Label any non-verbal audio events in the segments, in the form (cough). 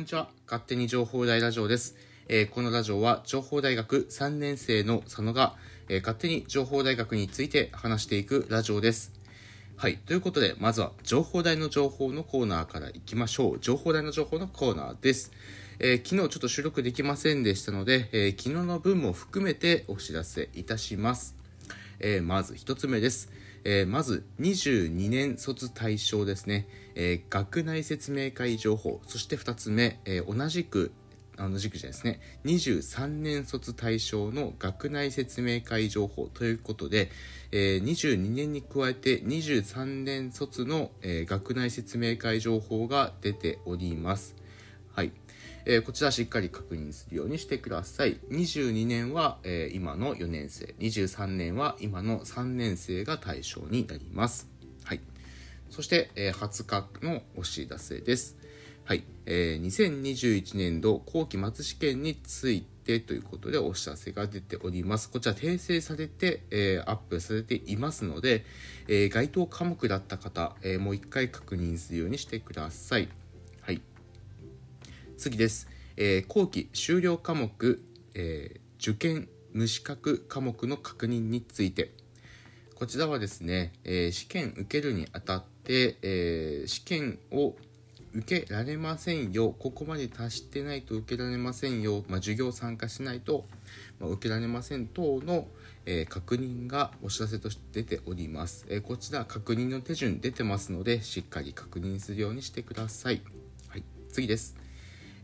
んにちは。勝手に情報大ラジオです。えーこのラジオは情報大学3年生の佐野が、えー勝手に情報大学について話していくラジオです。はい。ということで、まずは情報大の情報のコーナーからいきましょう。情報大の情報のコーナーです。えー昨日ちょっと収録できませんでしたので、え昨日の分も含めてお知らせいたします。えまず一つ目です。えまず22年卒対象ですね、えー学内説明会情報。そして2つ目、えー同じく同じくじゃないですね。23年卒対象の学内説明会情報。ということで、えー22年に加えて23年卒の、えー学内説明会情報が出ております。はい、えーこちらしっかり確認するようにしてください。22年は、えー今の4年生。23年は今の3年生が対象になります。そして、えー20日のお知らせですはい、えー2021年度後期末試験についてということでお知らせが出ております。こちら訂正されて、えーアップされていますので、えー該当科目だった方、えーもう一回確認するようにしてください。はい。次です。えー後期修了科目、えー受験無資格科目の確認について。こちらはですね、えー試験受けるにあたって、えー試験を受けられませんよ、ここまで達してないと受けられませんよ、まあ、授業参加しないと、まあ受けられません等の、えー確認がお知らせとして出ております、えーこちら確認の手順出てますので、しっかり確認するようにしてください。はい、次です。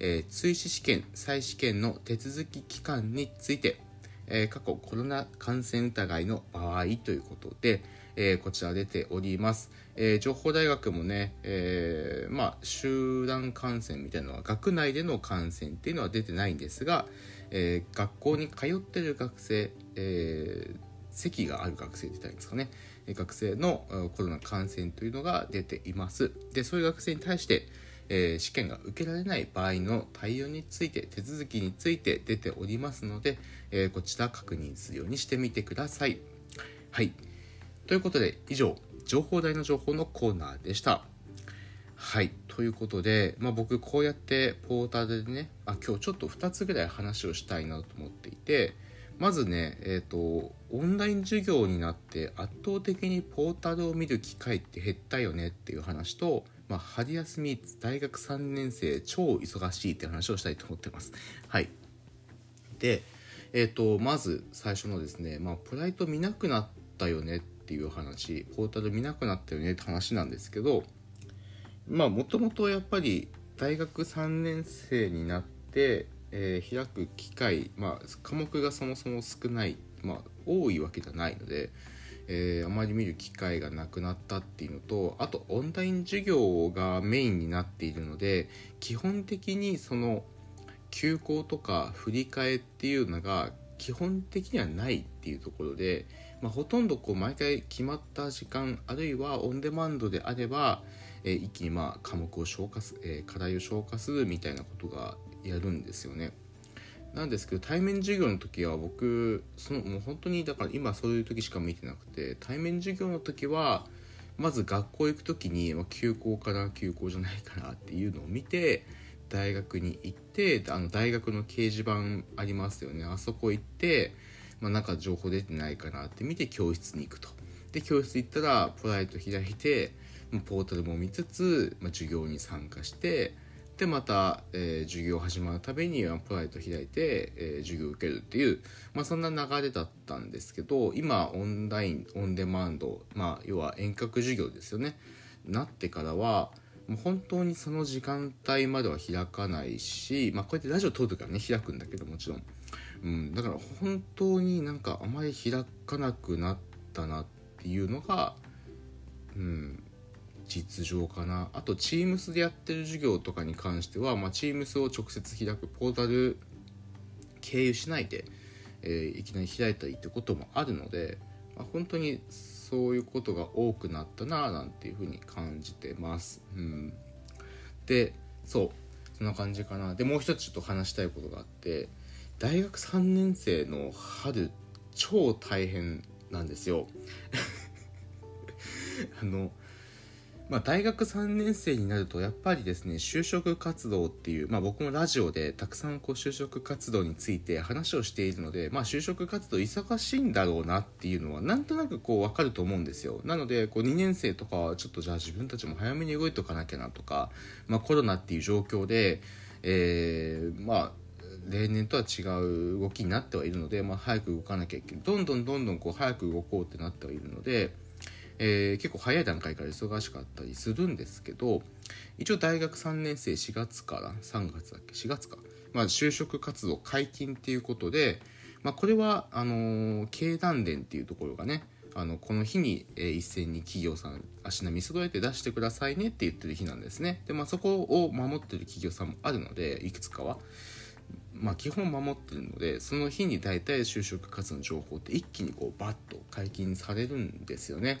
え追試試験、再試験の手続き期間について、えー過去コロナ感染疑いの場合ということで、えーこちら出ております、えー情報大学もね、えーまあ、集団感染みたいなのは学内での感染っていうのは出てないんですが、え学校に通ってる学生、え席がある学生って言ったらいいんですかね。学生のコロナ感染というのが出ています。でそういう学生に対してえー試験が受けられない場合の対応について手続きについて出ておりますので、えーこちら確認するようにしてみてください。はい。ということで以上情報大の情報のコーナーでした。はい。ということで、まあ、僕こうやってポータルでねあ今日ちょっと2つぐらい話をしたいなと思っていてまずね、えっ、と、オンライン授業になって圧倒的にポータルを見る機会って減ったよねっていう話と、まあ、春休み大学3年生超忙しいって話をしたいと思ってます。はい。で、えっ、と、まず最初のですね、まあ、プライト見なくなったよねっていう話、ポータル見なくなったよねって話なんですけど、まあもともとやっぱり大学3年生になって、えー開く機会、まあ、科目がそもそも少ない、まあ、多いわけじゃないので、えーあまり見る機会がなくなったっていうのとあとオンライン授業がメインになっているので基本的にその休校とか振り替えっていうのが基本的にはないっていうところで、まあ、ほとんどこう毎回決まった時間あるいはオンデマンドであれば、えー一気にまあ科目を消化す、えー課題を消化するみたいなことがやるんですよね。なんですけど対面授業の時は僕そのもう本当にだから今そういう時しか見てなくて対面授業の時はまず学校行く時に、ま、休校かな休校じゃないかなっていうのを見て大学に行ってあの大学の掲示板ありますよね。あそこ行って、まあ、なんか情報出てないかなって見て教室に行くと。で教室行ったらポライト開いてポータルも見つつ、まあ、授業に参加してでまた、えー授業始まるたびにはポライト開いて、えー授業を受けるっていう、まあ、そんな流れだったんですけど今オンラインオンデマンド、まあ、要は遠隔授業ですよね。なってからはもう本当にその時間帯までは開かないし、まあ、こうやってラジオ撮る時はね開くんだけどもちろん、うん、だから本当になんかあまり開かなくなったなっていうのがうん実情かなあと Teams でやってる授業とかに関しては、まあ、Teams を直接開くポータル経由しないで、えーいきなり開いたりってこともあるので、まあ、本当にそういうことが多くなったななんていうふうに感じてます。うん、でそうそんな感じかなでもう一つちょっと話したいことがあって大学3年生の春超大変なんですよ。(laughs) あのまあ、大学3年生になるとやっぱりですね就職活動っていう、まあ、僕もラジオでたくさんこう就職活動について話をしているので、まあ、就職活動忙しいんだろうなっていうのはなんとなくこう分かると思うんですよ。なのでこう2年生とかはちょっとじゃあ自分たちも早めに動いとかなきゃなとか、まあ、コロナっていう状況で、えー、まあ例年とは違う動きになってはいるので、まあ、早く動かなきゃいけない。どんどんどんどんこう早く動こうってなってはいるのでえー、結構早い段階から忙しかったりするんですけど一応大学3年生4月から3月だっけ？4月か、まあ、就職活動解禁っていうことで、まあ、これはあのー、経団連っていうところがねあのこの日に、えー、一斉に企業さん足並み揃えて出してくださいねって言ってる日なんですねで、まあ、そこを守ってる企業さんもあるのでいくつかは。まあ、基本守ってるのでその日に大体就職活動の情報って一気にこうバッと解禁されるんですよね。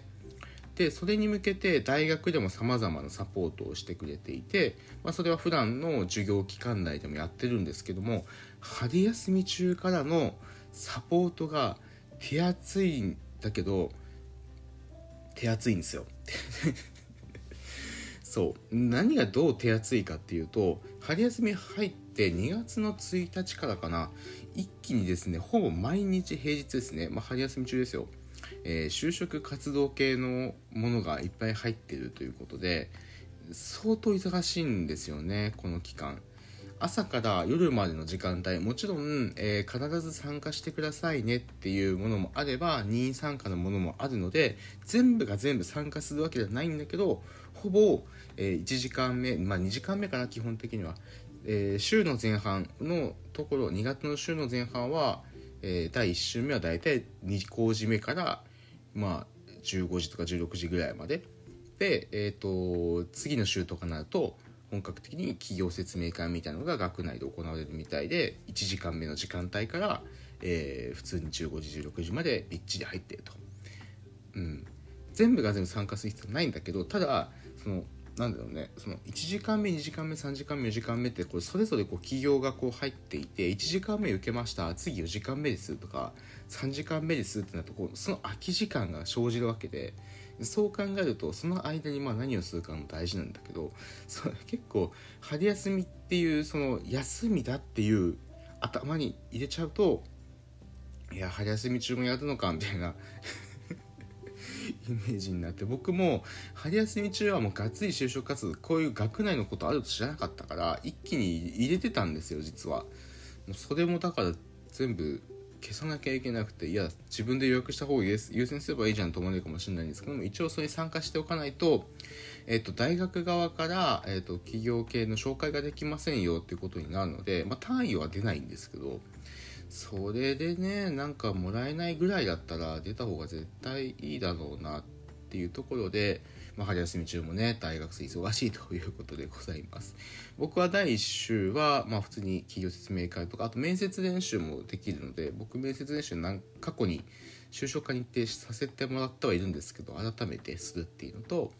でそれに向けて大学でもさまざまなサポートをしてくれていて、まあ、それは普段の授業期間内でもやってるんですけども春休み中からのサポートが手厚いんだけど手厚いんですよ。(laughs) そう。何がどう手厚いかっていうと春休み入って2月の1日からかな。一気にですねほぼ毎日平日ですね、まあ、春休み中ですよ。えー、就職活動系のものがいっぱい入ってるということで相当忙しいんですよねこの期間。朝から夜までの時間帯。もちろん、えー、必ず参加してくださいねっていうものもあれば任意参加のものもあるので全部が全部参加するわけじゃないんだけどほぼ、えー、1時間目まあ2時間目かな基本的には、えー、週の前半のところ2月の週の前半はえ、第1週目はだいたい2工事目から、まあ、15時とか16時ぐらいまで。で、えーと、次の週とかになると本格的に企業説明会みたいなのが学内で行われるみたいで1時間目の時間帯から、えー、普通に15時16時までびっちり入ってると、うん、全部が全部参加する必要ないんだけどただそのなんだろうねその1時間目2時間目3時間目4時間目ってこれそれぞれこう企業がこう入っていて1時間目受けました次4時間目ですとか3時間目ですってなるとこうその空き時間が生じるわけでそう考えるとその間にまあ何をするかも大事なんだけどそれ結構春休みっていうその休みだっていう頭に入れちゃうといや春休み中もやるのかみたいな。イメージになって僕も春休み中はもうがっつり就職活動こういう学内のことあると知らなかったから一気に入れてたんですよ実は。もうそれもだから全部消さなきゃいけなくていや自分で予約した方が優先すればいいじゃんと思うかもしれないんですけども一応それに参加しておかないと,、えーと、大学側から、えー、と企業系の紹介ができませんよっていうことになるので、まあ、単位は出ないんですけどそれでねなんかもらえないぐらいだったら出た方が絶対いいだろうなっていうところで、まあ、春休み中もね大学生忙しいということでございます。僕は第1週は、まあ、普通に企業説明会とかあと面接練習もできるので僕面接練習何過去に就職課に定させてもらってはいるんですけど改めてするっていうのと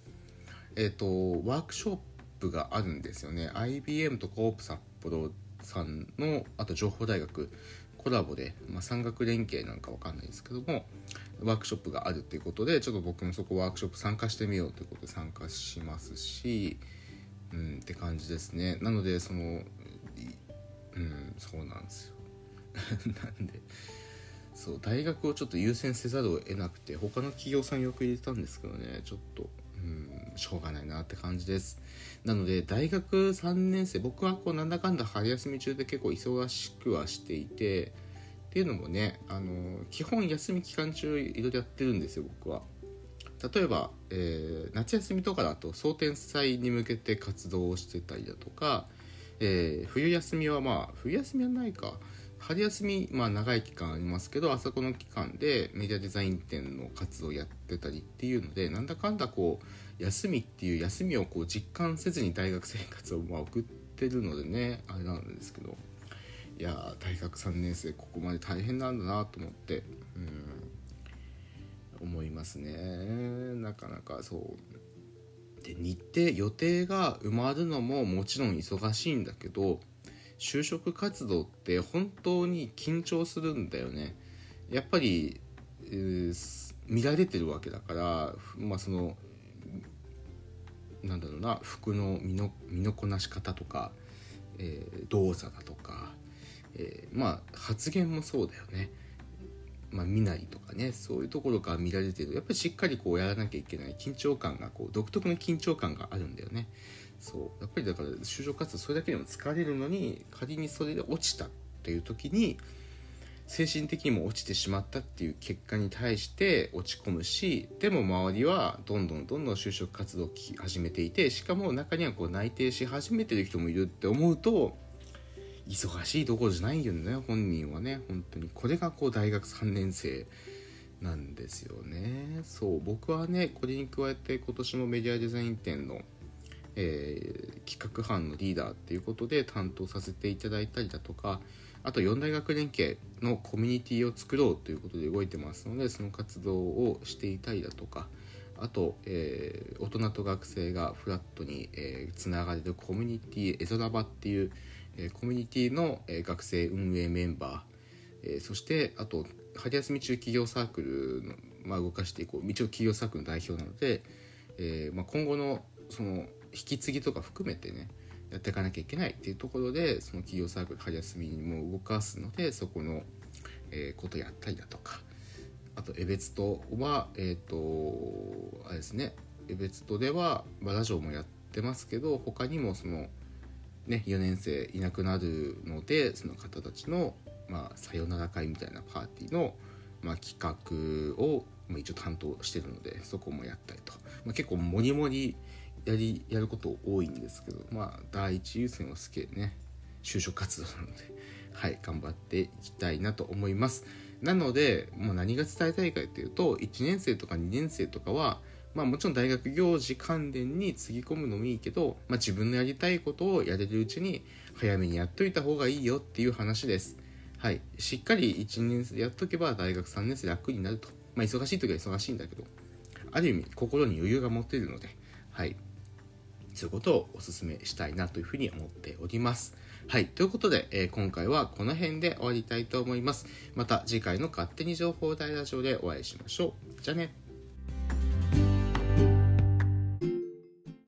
えっ、ー、とワークショップがあるんですよね。IBM とコープ札幌さんのあと情報大学コラボで、まあ、産学連携なんかわかんないですけどもワークショップがあるっていうことでちょっと僕もそこワークショップ参加してみようということで参加しますしうんって感じですね。なのでそのうんそうなんですよ。(laughs) なんでそう大学をちょっと優先せざるを得なくて他の企業さんよく入れたんですけどねちょっとしょうがないなって感じです。なので大学3年生僕はこうなんだかんだ春休み中で結構忙しくはしていてっていうのもねあの基本休み期間中いろいろやってるんですよ僕は。例えば、えー、夏休みとかだと総天祭に向けて活動をしてたりだとか、えー、冬休みはまあ冬休みはないか。春休み、まあ、長い期間ありますけどあそこの期間でメディアデザイン展の活動をやってたりっていうのでなんだかんだこう休みっていう休みをこう実感せずに大学生活をまあ送ってるのでねあれなんですけど。いや大学3年生ここまで大変なんだなと思ってうん思いますね。なかなかそう。で日程予定が埋まるのももちろん忙しいんだけど就職活動って本当に緊張するんだよね。やっぱり、えー、見られてるわけだからまあそのなんだろうな服の身の身のこなし方とか、えー、動作だとか、えー、まあ発言もそうだよね。まあ、身なりとかね。そういうところから見られてる。やっぱりしっかりこうやらなきゃいけない緊張感がこう独特の緊張感があるんだよね。そう。やっぱりだから就職活動それだけでも疲れるのに仮にそれで落ちたっていう時に精神的にも落ちてしまったっていう結果に対して落ち込むしでも周りはどんどんどんどん就職活動を始めていてしかも中にはこう内定し始めてる人もいるって思うと忙しいどころじゃないよね本人はね本当に。これがこう大学3年生なんですよね。そう。僕はねこれに加えて今年もメディアデザイン展のえー、企画班のリーダーっていうことで担当させていただいたりだとかあと4大学連携のコミュニティを作ろうということで動いてますのでその活動をしていたりだとかあと、えー、大人と学生がフラットに、えー、つながれるコミュニティエゾラバっていう、えー、コミュニティの、えー、学生運営メンバー、えー、そしてあと春休み中企業サークルの、まあ、動かしていこう一応企業サークルの代表なので、えーまあ、今後のその引き継ぎとか含めてねやっていかなきゃいけないっていうところでその企業サークル春休みにも動かすのでそこの、えー、ことやったりだとか。あと江別とはえっ、ー、とあれですね。江別とでは、まあ、ラジオもやってますけど他にもそのね4年生いなくなるのでその方たちの、まあ、さよなら会みたいなパーティーの、まあ、企画を、まあ、一応担当してるのでそこもやったりと、まあ、結構モリモリやりやること多いんですけどまあ第一優先は好きでね就職活動なので (laughs) はい頑張っていきたいなと思います。なのでもう何が伝えたいかっていうと1年生とか2年生とかはまあもちろん大学行事関連につぎ込むのもいいけど、まあ、自分のやりたいことをやれるうちに早めにやっといた方がいいよっていう話です。はい、しっかり1年生やっとけば大学3年生楽になると。まあ、忙しい時は忙しいんだけど、ある意味心に余裕が持てるので、はい、そういうことをお勧めしたいなというふうに思っております。はい。ということで、えー、今回はこの辺で終わりたいと思います。また次回の勝手に情報大ラジオでお会いしましょう。じゃあね。